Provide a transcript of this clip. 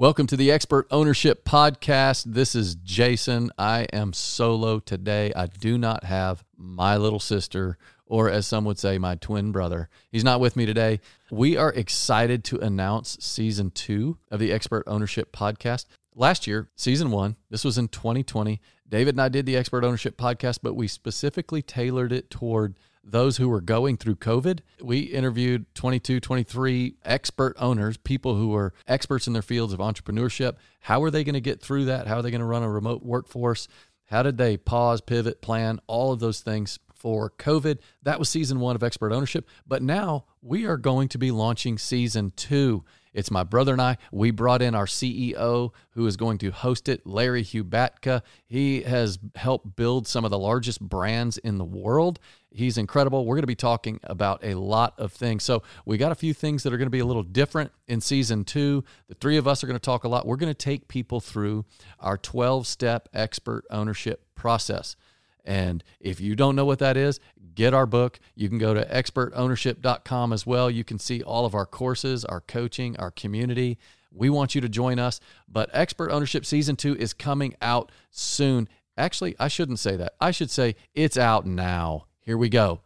Welcome to the Expert Ownership Podcast. This is Jason. I am solo today. I do not have my little sister, or as some would say, my twin brother. He's not with me today. We are excited to announce season two of the Expert Ownership Podcast. Last year, season one, this was in 2020. David and I did the Expert Ownership Podcast, but we specifically tailored it toward those who were going through COVID. We interviewed 22, 23 expert owners, people who were experts in their fields of entrepreneurship. How are they going to get through that? How are they going to run a remote workforce? How did they pause, pivot, plan, all of those things for COVID? That was season one of Expert Ownership. But now we are going to be launching season two. It's my brother and I. We brought in our CEO who is going to host it, Larry Hubatka. He has helped build some of the largest brands in the world. He's incredible. We're going to be talking about a lot of things. So, we got a few things that are going to be a little different in season two. The three of us are going to talk a lot. We're going to take people through our 12 step expert ownership process. And if you don't know what that is, get our book. You can go to expertownership.com as well. You can see all of our courses, our coaching, our community. We want you to join us. But Expert Ownership Season 2 is coming out soon. Actually, I shouldn't say that. I should say it's out now. Here we go.